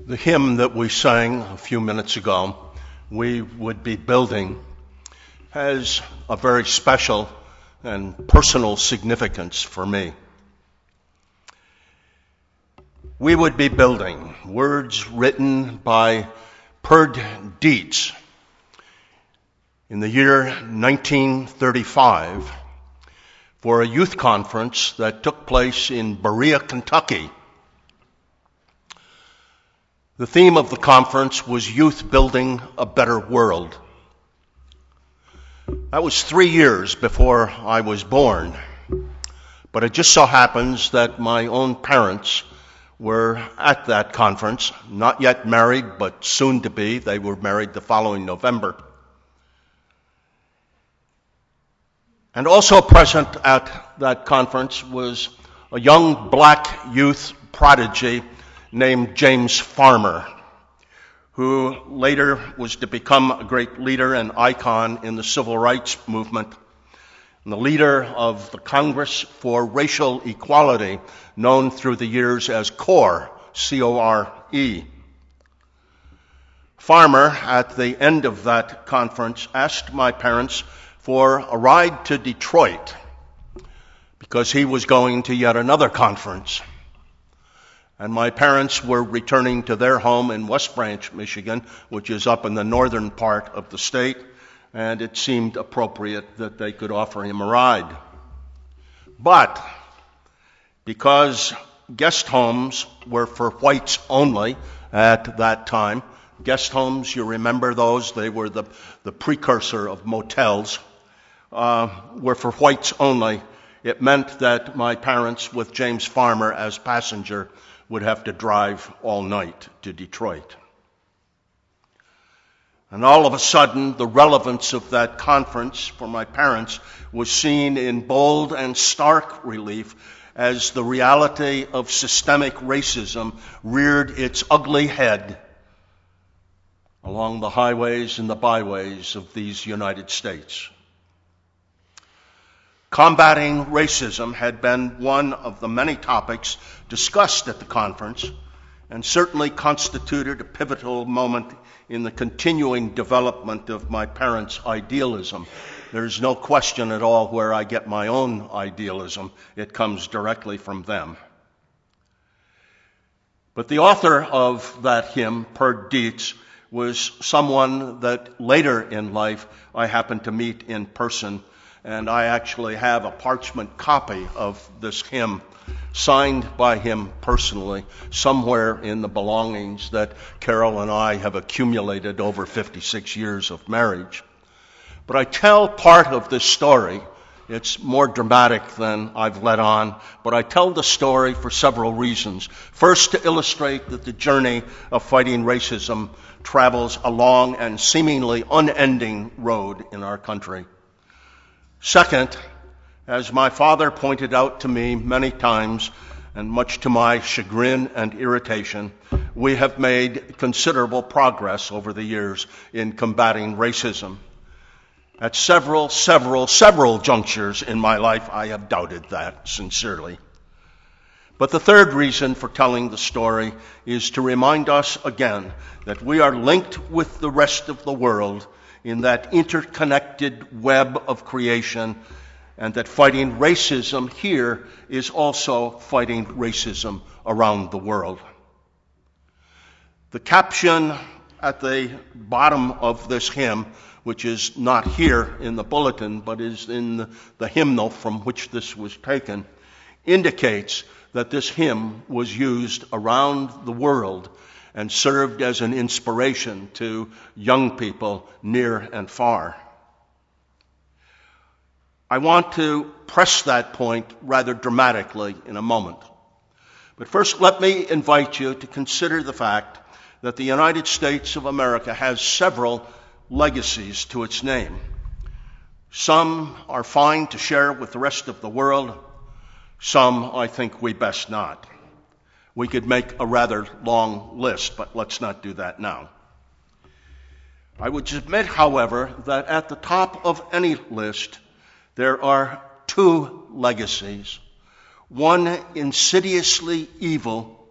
The hymn that we sang a few minutes ago, We Would Be Building, has a very special and personal significance for me. We would be building, words written by Purd Deitz in the year 1935 for a youth conference that took place in Berea, Kentucky the theme of the conference was Youth Building a Better World. That was three years before I was born. But it just so happens that my own parents were at that conference, not yet married, but soon to be. They were married the following November. And also present at that conference was a young black youth prodigy named James Farmer, who later was to become a great leader and icon in the civil rights movement, and the leader of the Congress for Racial Equality, known through the years as CORE, C O R E. Farmer, at the end of that conference, asked my parents for a ride to Detroit because he was going to yet another conference and my parents were returning to their home in West Branch, Michigan, which is up in the northern part of the state, and it seemed appropriate that they could offer him a ride. But because guest homes were for whites only at that time, guest homes, you remember those, they were the, the precursor of motels, uh, were for whites only. It meant that my parents, with James Farmer as passenger, would have to drive all night to Detroit. And all of a sudden, the relevance of that conference for my parents was seen in bold and stark relief as the reality of systemic racism reared its ugly head along the highways and the byways of these United States. Combating racism had been one of the many topics discussed at the conference and certainly constituted a pivotal moment in the continuing development of my parents' idealism. There's no question at all where I get my own idealism. It comes directly from them. But the author of that hymn, Purd Deitz, was someone that later in life I happened to meet in person and I actually have a parchment copy of this hymn signed by him personally somewhere in the belongings that Carol and I have accumulated over 56 years of marriage. But I tell part of this story. It's more dramatic than I've let on, but I tell the story for several reasons. First, to illustrate that the journey of fighting racism travels a long and seemingly unending road in our country. Second, as my father pointed out to me many times, and much to my chagrin and irritation, we have made considerable progress over the years in combating racism. At several, several, several junctures in my life, I have doubted that sincerely. But the third reason for telling the story is to remind us again that we are linked with the rest of the world in that interconnected web of creation, and that fighting racism here is also fighting racism around the world. The caption at the bottom of this hymn, which is not here in the bulletin, but is in the, hymnal from which this was taken, indicates that this hymn was used around the world and served as an inspiration to young people near and far. I want to press that point rather dramatically in a moment. But first, let me invite you to consider the fact that the United States of America has several legacies to its name. Some are fine to share with the rest of the world. Some I think we best not. We could make a rather long list, but let's not do that now. I would submit, however, that at the top of any list, there are two legacies one insidiously evil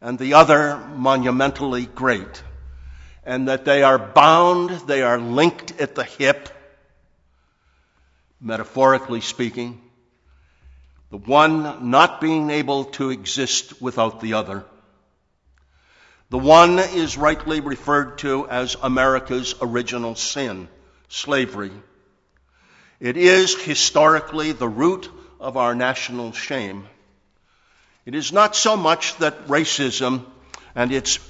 and the other monumentally great, and that they are bound, they are linked at the hip, metaphorically speaking, the one not being able to exist without the other. The one is rightly referred to as America's original sin, slavery. It is historically the root of our national shame. It is not so much that racism and its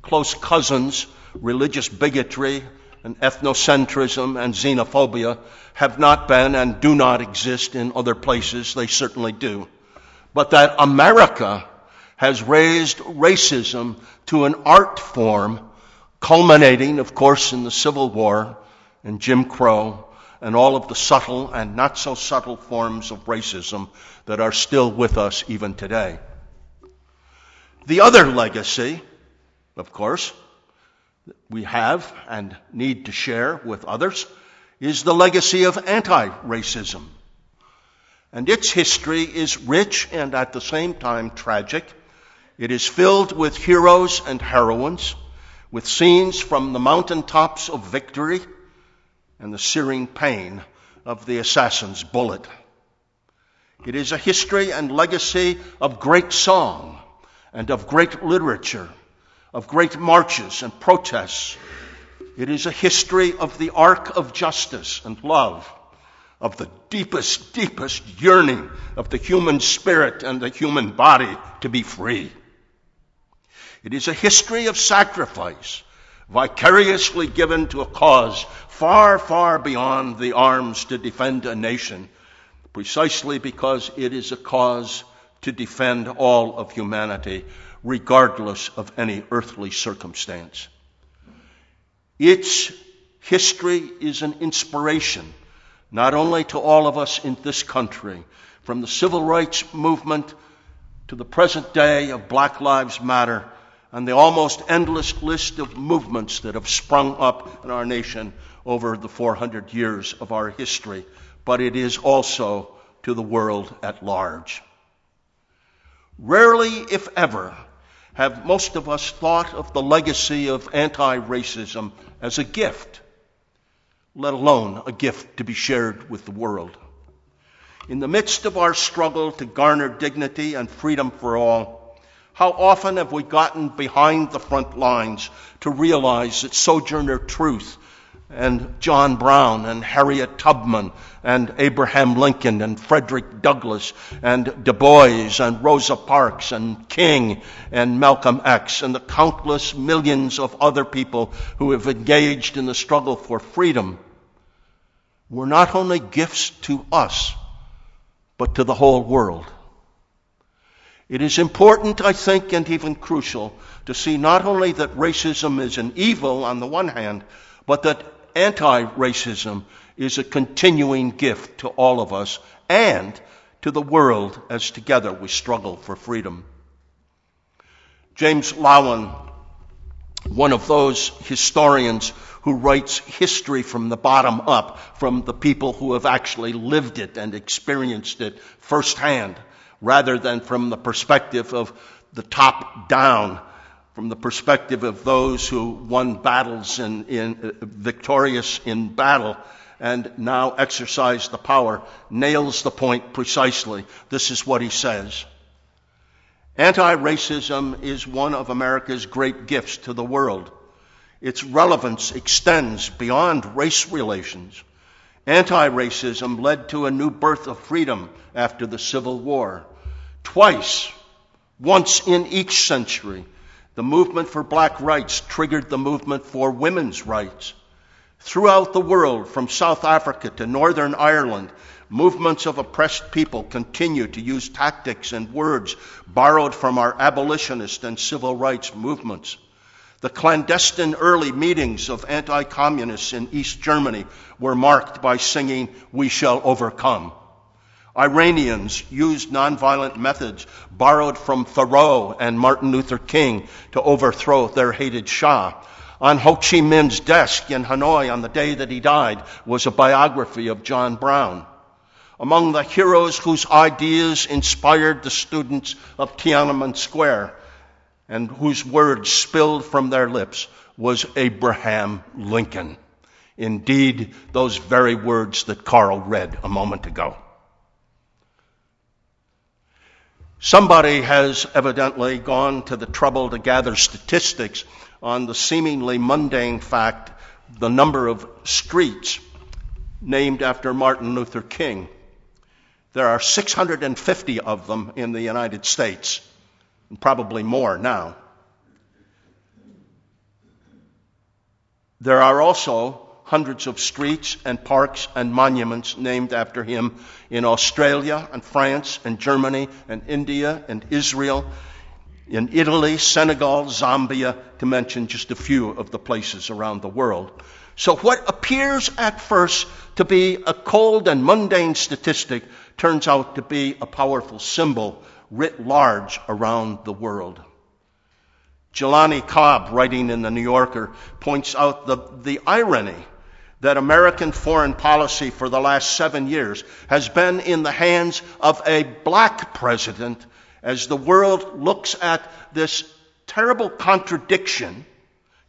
close cousins, religious bigotry and ethnocentrism and xenophobia, have not been and do not exist in other places. They certainly do. But that America has raised racism to an art form, culminating, of course, in the Civil War and Jim Crow and all of the subtle and not so subtle forms of racism that are still with us even today. The other legacy, of course, we have and need to share with others is the legacy of anti racism. And its history is rich and at the same time tragic. It is filled with heroes and heroines, with scenes from the mountaintops of victory and the searing pain of the assassin's bullet. It is a history and legacy of great song and of great literature, of great marches and protests. It is a history of the arc of justice and love, of the deepest, deepest yearning of the human spirit and the human body to be free. It is a history of sacrifice, vicariously given to a cause far, far beyond the arms to defend a nation, precisely because it is a cause to defend all of humanity, regardless of any earthly circumstance. Its history is an inspiration, not only to all of us in this country, from the civil rights movement to the present day of Black Lives Matter and the almost endless list of movements that have sprung up in our nation over the 400 years of our history, but it is also to the world at large. Rarely, if ever, have most of us thought of the legacy of anti racism as a gift, let alone a gift to be shared with the world. In the midst of our struggle to garner dignity and freedom for all, how often have we gotten behind the front lines to realize that Sojourner Truth and John Brown and Harriet Tubman and Abraham Lincoln and Frederick Douglass and Du Bois and Rosa Parks and King and Malcolm X and the countless millions of other people who have engaged in the struggle for freedom were not only gifts to us, but to the whole world. It is important, I think, and even crucial to see not only that racism is an evil on the one hand, but that anti racism is a continuing gift to all of us and to the world as together we struggle for freedom. James Loewen, one of those historians who writes history from the bottom up, from the people who have actually lived it and experienced it firsthand, rather than from the perspective of the top down from the perspective of those who won battles in, in victorious in battle and now exercise the power, nails the point precisely. This is what he says. Anti-racism is one of America's great gifts to the world. Its relevance extends beyond race relations. Anti-racism led to a new birth of freedom after the Civil War. Twice, once in each century, the movement for black rights triggered the movement for women's rights. Throughout the world, from South Africa to Northern Ireland, movements of oppressed people continue to use tactics and words borrowed from our abolitionist and civil rights movements. The clandestine early meetings of anti communists in East Germany were marked by singing, We Shall Overcome. Iranians used nonviolent methods borrowed from Thoreau and Martin Luther King to overthrow their hated Shah. On Ho Chi Minh's desk in Hanoi on the day that he died was a biography of John Brown. Among the heroes whose ideas inspired the students of Tiananmen Square and whose words spilled from their lips was Abraham Lincoln. Indeed, those very words that Carl read a moment ago. Somebody has evidently gone to the trouble to gather statistics on the seemingly mundane fact the number of streets named after Martin Luther King. There are 650 of them in the United States, and probably more now. There are also hundreds of streets and parks and monuments named after him in Australia and France and Germany and India and Israel, in Italy, Senegal, Zambia, to mention just a few of the places around the world. So what appears at first to be a cold and mundane statistic turns out to be a powerful symbol writ large around the world. Jelani Cobb, writing in the New Yorker, points out the, the irony that American foreign policy for the last seven years has been in the hands of a black president as the world looks at this terrible contradiction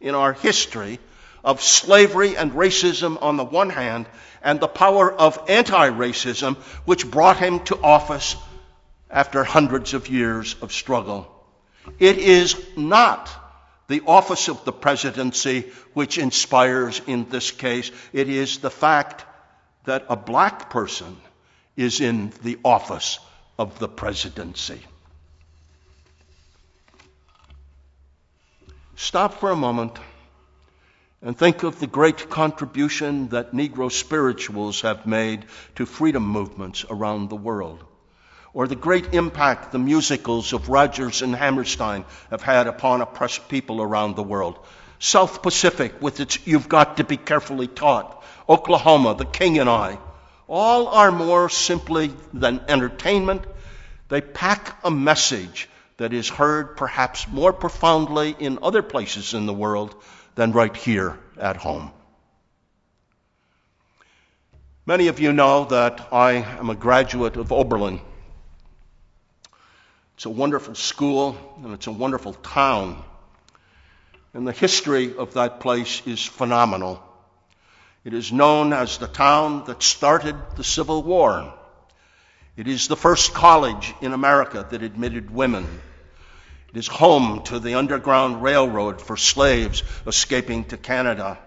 in our history of slavery and racism on the one hand and the power of anti-racism which brought him to office after hundreds of years of struggle. It is not the office of the presidency which inspires in this case. It is the fact that a black person is in the office of the presidency. Stop for a moment and think of the great contribution that Negro spirituals have made to freedom movements around the world or the great impact the musicals of Rodgers and Hammerstein have had upon oppressed people around the world. South Pacific with its You've Got to Be Carefully Taught, Oklahoma, The King and I, all are more simply than entertainment. They pack a message that is heard perhaps more profoundly in other places in the world than right here at home. Many of you know that I am a graduate of Oberlin it's a wonderful school and it's a wonderful town. And the history of that place is phenomenal. It is known as the town that started the Civil War. It is the first college in America that admitted women. It is home to the Underground Railroad for slaves escaping to Canada.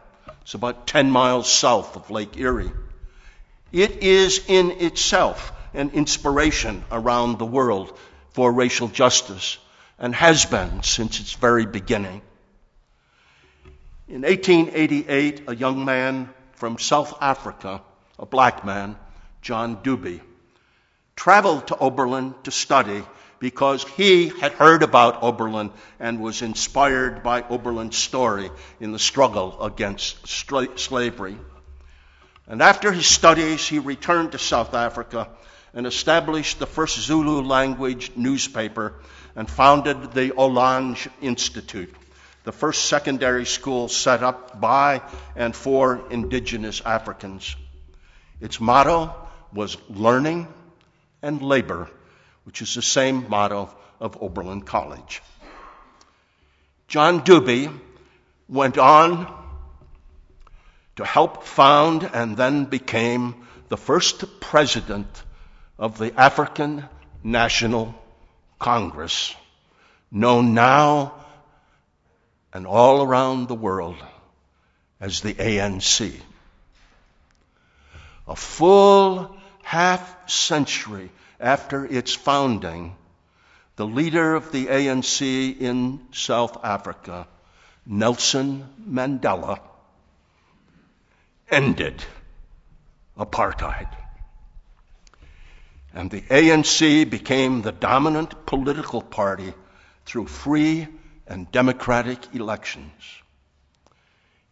It's about 10 miles south of Lake Erie. It is in itself an inspiration around the world for racial justice and has been since its very beginning. In 1888, a young man from South Africa, a black man, John Dube, traveled to Oberlin to study because he had heard about Oberlin and was inspired by Oberlin's story in the struggle against slavery. And after his studies, he returned to South Africa and established the first Zulu language newspaper and founded the Ohlange Institute, the first secondary school set up by and for indigenous Africans. Its motto was learning and labor, which is the same motto of Oberlin College. John Dube went on to help found and then became the first president of the African National Congress, known now and all around the world as the ANC. A full half century after its founding, the leader of the ANC in South Africa, Nelson Mandela, ended apartheid and the ANC became the dominant political party through free and democratic elections.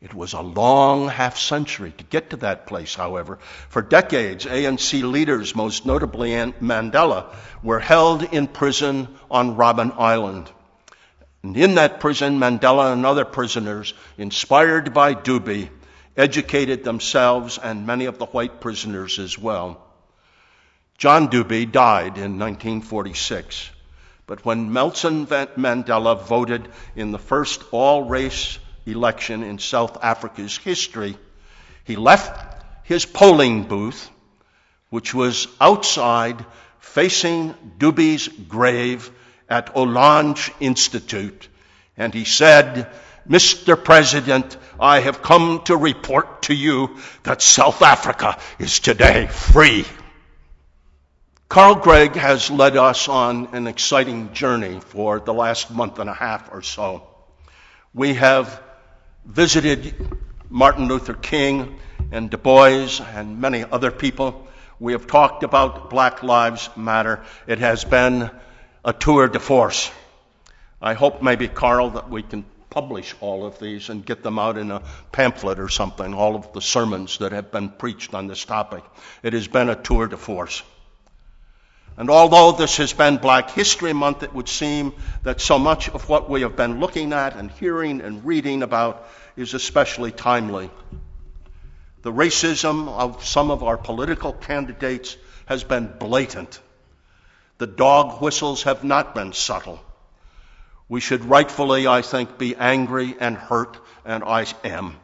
It was a long half century to get to that place, however. For decades, ANC leaders, most notably Mandela, were held in prison on Robben Island. And in that prison, Mandela and other prisoners, inspired by Dube, educated themselves and many of the white prisoners as well. John Dube died in 1946, But when Nelson Mandela voted in the first all race election in South Africa's history, he left his polling booth, which was outside facing Dube's grave at Ohlange Institute, and he said, Mr. President, I have come to report to you that South Africa is today free. Carl Gregg has led us on an exciting journey for the last month and a half or so. We have visited Martin Luther King and Du Bois and many other people. We have talked about Black Lives Matter. It has been a tour de force. I hope maybe, Carl, that we can publish all of these and get them out in a pamphlet or something, all of the sermons that have been preached on this topic. It has been a tour de force. And although this has been Black History Month, it would seem that so much of what we have been looking at and hearing and reading about is especially timely. The racism of some of our political candidates has been blatant. The dog whistles have not been subtle. We should rightfully, I think, be angry and hurt, and I am.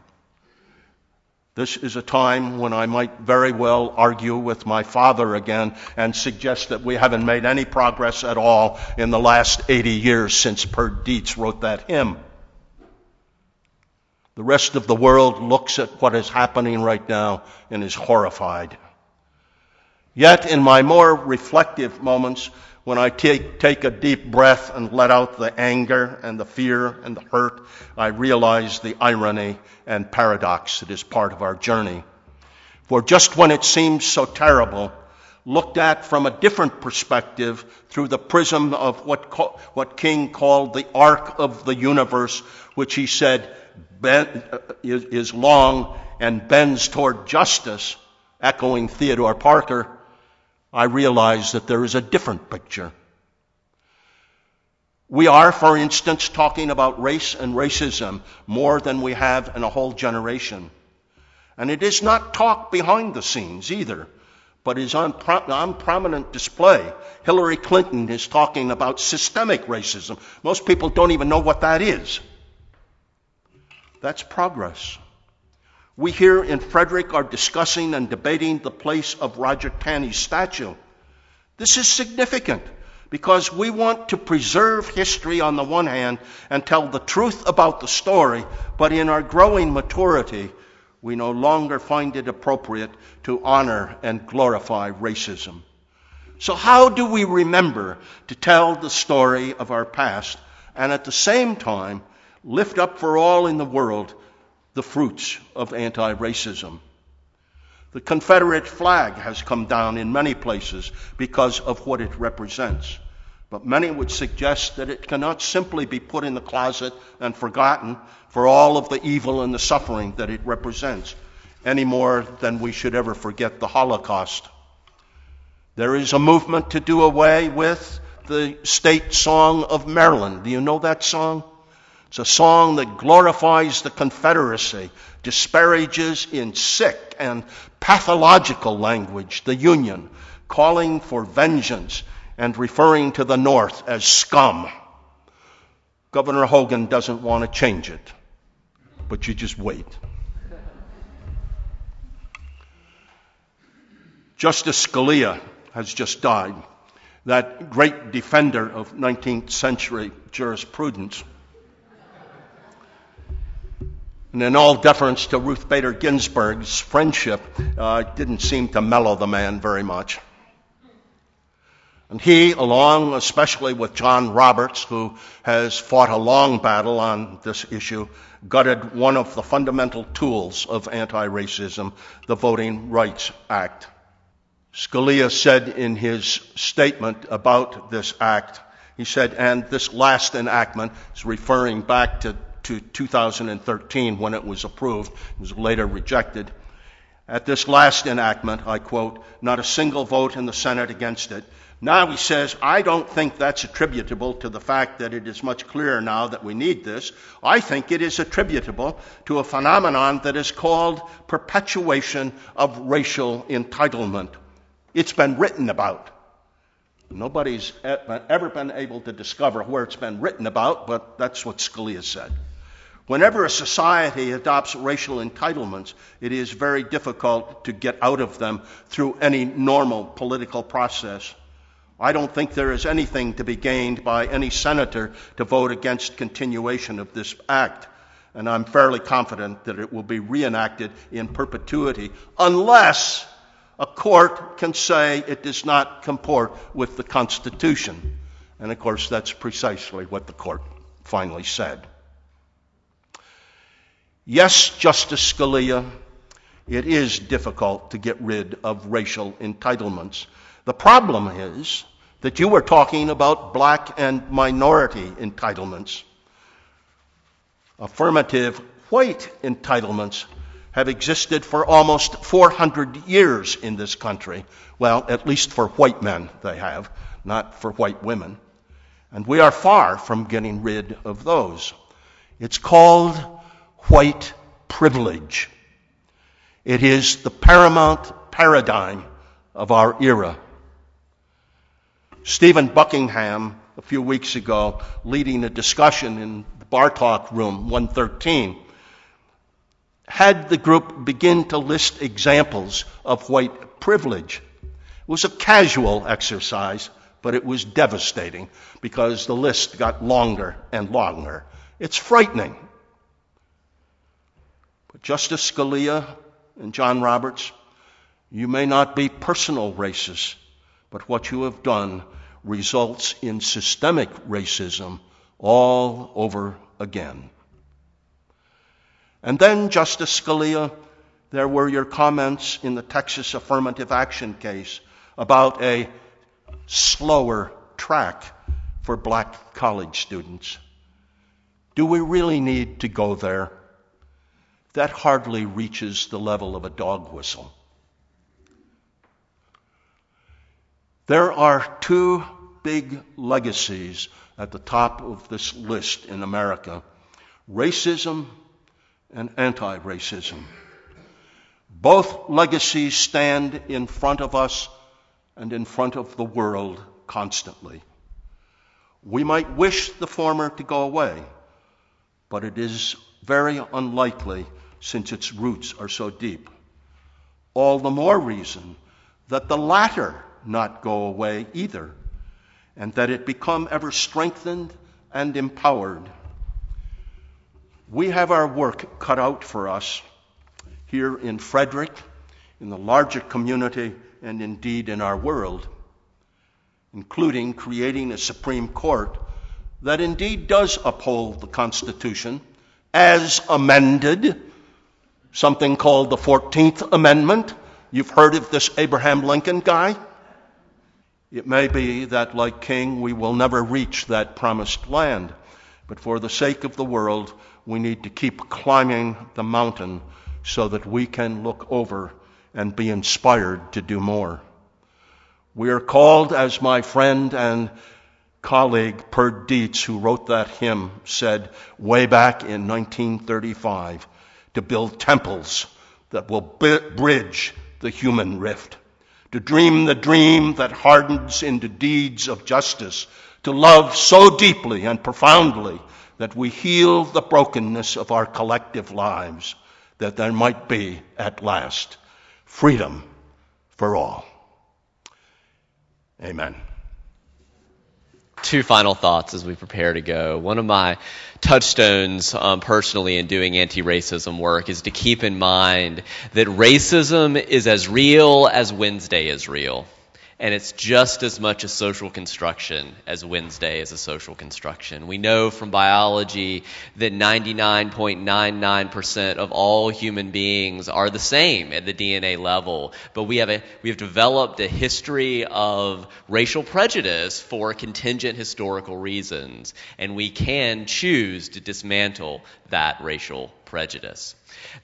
This is a time when I might very well argue with my father again and suggest that we haven't made any progress at all in the last 80 years since Per wrote that hymn. The rest of the world looks at what is happening right now and is horrified. Yet, in my more reflective moments, when I take, take a deep breath and let out the anger and the fear and the hurt, I realize the irony and paradox that is part of our journey. For just when it seems so terrible, looked at from a different perspective through the prism of what, what King called the arc of the universe, which he said bend, uh, is, is long and bends toward justice, echoing Theodore Parker, I realize that there is a different picture. We are, for instance, talking about race and racism more than we have in a whole generation. And it is not talk behind the scenes either, but is on, pro- on prominent display. Hillary Clinton is talking about systemic racism. Most people don't even know what that is. That's progress. We here in Frederick are discussing and debating the place of Roger Taney's statue. This is significant because we want to preserve history on the one hand and tell the truth about the story, but in our growing maturity, we no longer find it appropriate to honor and glorify racism. So, how do we remember to tell the story of our past and at the same time lift up for all in the world the fruits of anti racism. The Confederate flag has come down in many places because of what it represents. But many would suggest that it cannot simply be put in the closet and forgotten for all of the evil and the suffering that it represents, any more than we should ever forget the Holocaust. There is a movement to do away with the state song of Maryland. Do you know that song? It's a song that glorifies the Confederacy, disparages in sick and pathological language the Union, calling for vengeance and referring to the North as scum. Governor Hogan doesn't want to change it, but you just wait. Justice Scalia has just died, that great defender of 19th century jurisprudence. And in all deference to Ruth Bader Ginsburg's friendship, uh, didn't seem to mellow the man very much. And he, along especially with John Roberts, who has fought a long battle on this issue, gutted one of the fundamental tools of anti racism, the Voting Rights Act. Scalia said in his statement about this act, he said, and this last enactment is referring back to to 2013 when it was approved. It was later rejected. At this last enactment, I quote, not a single vote in the Senate against it. Now he says, I don't think that's attributable to the fact that it is much clearer now that we need this. I think it is attributable to a phenomenon that is called perpetuation of racial entitlement. It's been written about. Nobody's ever been able to discover where it's been written about, but that's what Scalia said. Whenever a society adopts racial entitlements, it is very difficult to get out of them through any normal political process. I don't think there is anything to be gained by any senator to vote against continuation of this act, and I'm fairly confident that it will be reenacted in perpetuity unless a court can say it does not comport with the Constitution. And of course, that's precisely what the court finally said. Yes, Justice Scalia, it is difficult to get rid of racial entitlements. The problem is that you were talking about black and minority entitlements. Affirmative white entitlements have existed for almost 400 years in this country. Well, at least for white men, they have, not for white women. And we are far from getting rid of those. It's called white privilege. It is the paramount paradigm of our era. Stephen Buckingham, a few weeks ago, leading a discussion in the Bar Talk Room 113, had the group begin to list examples of white privilege. It was a casual exercise, but it was devastating because the list got longer and longer. It's frightening. Justice Scalia and John Roberts, you may not be personal racists, but what you have done results in systemic racism all over again. And then, Justice Scalia, there were your comments in the Texas affirmative action case about a slower track for black college students. Do we really need to go there? That hardly reaches the level of a dog whistle. There are two big legacies at the top of this list in America racism and anti racism. Both legacies stand in front of us and in front of the world constantly. We might wish the former to go away, but it is very unlikely since its roots are so deep. All the more reason that the latter not go away either, and that it become ever strengthened and empowered. We have our work cut out for us here in Frederick, in the larger community, and indeed in our world, including creating a Supreme Court that indeed does uphold the Constitution as amended something called the 14th Amendment. You've heard of this Abraham Lincoln guy? It may be that, like King, we will never reach that promised land. But for the sake of the world, we need to keep climbing the mountain so that we can look over and be inspired to do more. We are called, as my friend and colleague Purd Deitz, who wrote that hymn, said way back in 1935, to build temples that will bridge the human rift, to dream the dream that hardens into deeds of justice, to love so deeply and profoundly that we heal the brokenness of our collective lives, that there might be, at last, freedom for all. Amen two final thoughts as we prepare to go. One of my touchstones um, personally in doing anti racism work is to keep in mind that racism is as real as Wednesday is real. And it's just as much a social construction as Wednesday is a social construction. We know from biology that 99.99% of all human beings are the same at the DNA level, but we have, a, we have developed a history of racial prejudice for contingent historical reasons, and we can choose to dismantle that racial prejudice.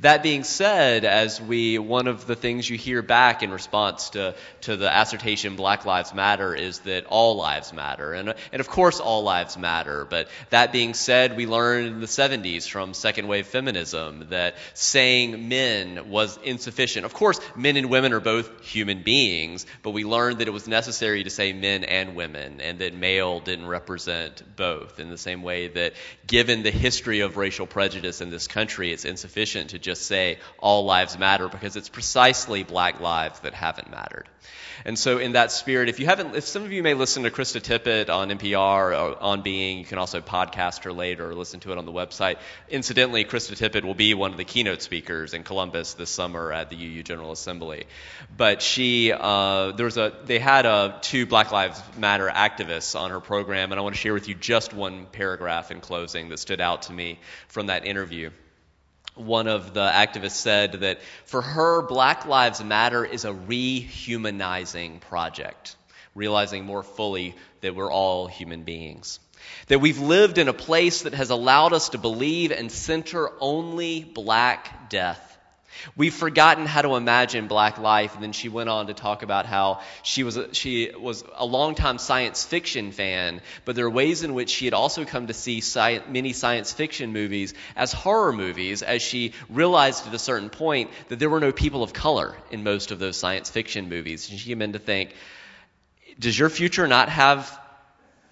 That being said, as we, one of the things you hear back in response to, to the assertion Black Lives Matter is that all lives matter. And, and of course, all lives matter. But that being said, we learned in the 70s from second wave feminism that saying men was insufficient. Of course, men and women are both human beings, but we learned that it was necessary to say men and women, and that male didn't represent both. In the same way that, given the history of racial prejudice in this country, it's insufficient to just say all lives matter because it's precisely black lives that haven't mattered. And so, in that spirit, if you haven't, if some of you may listen to Krista Tippett on NPR or on Being, you can also podcast her later or listen to it on the website. Incidentally, Krista Tippett will be one of the keynote speakers in Columbus this summer at the UU General Assembly. But she, uh, there was a, they had a, two Black Lives Matter activists on her program, and I want to share with you just one paragraph in closing that stood out to me from that interview one of the activists said that for her, Black Lives Matter is a rehumanizing project, realizing more fully that we're all human beings. That we've lived in a place that has allowed us to believe and center only black death We've forgotten how to imagine black life, and then she went on to talk about how she was a, she was a longtime science fiction fan, but there are ways in which she had also come to see many science fiction movies as horror movies, as she realized at a certain point that there were no people of color in most of those science fiction movies, and she came in to think, does your future not have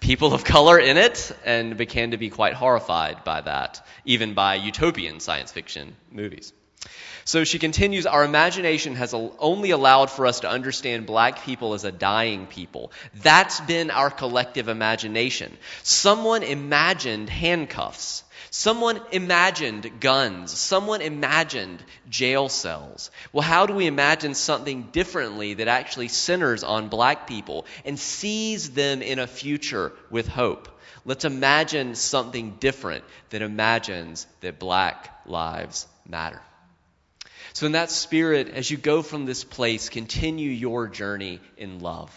people of color in it? And began to be quite horrified by that, even by utopian science fiction movies. So she continues, our imagination has only allowed for us to understand black people as a dying people. That's been our collective imagination. Someone imagined handcuffs. Someone imagined guns. Someone imagined jail cells. Well, how do we imagine something differently that actually centers on black people and sees them in a future with hope? Let's imagine something different that imagines that black lives matter. So, in that spirit, as you go from this place, continue your journey in love.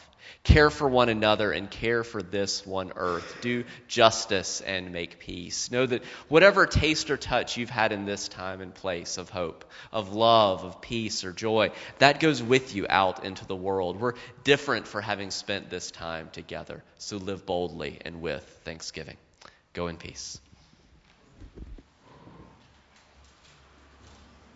Care for one another and care for this one earth. Do justice and make peace. Know that whatever taste or touch you've had in this time and place of hope, of love, of peace or joy, that goes with you out into the world. We're different for having spent this time together. So live boldly and with thanksgiving. Go in peace.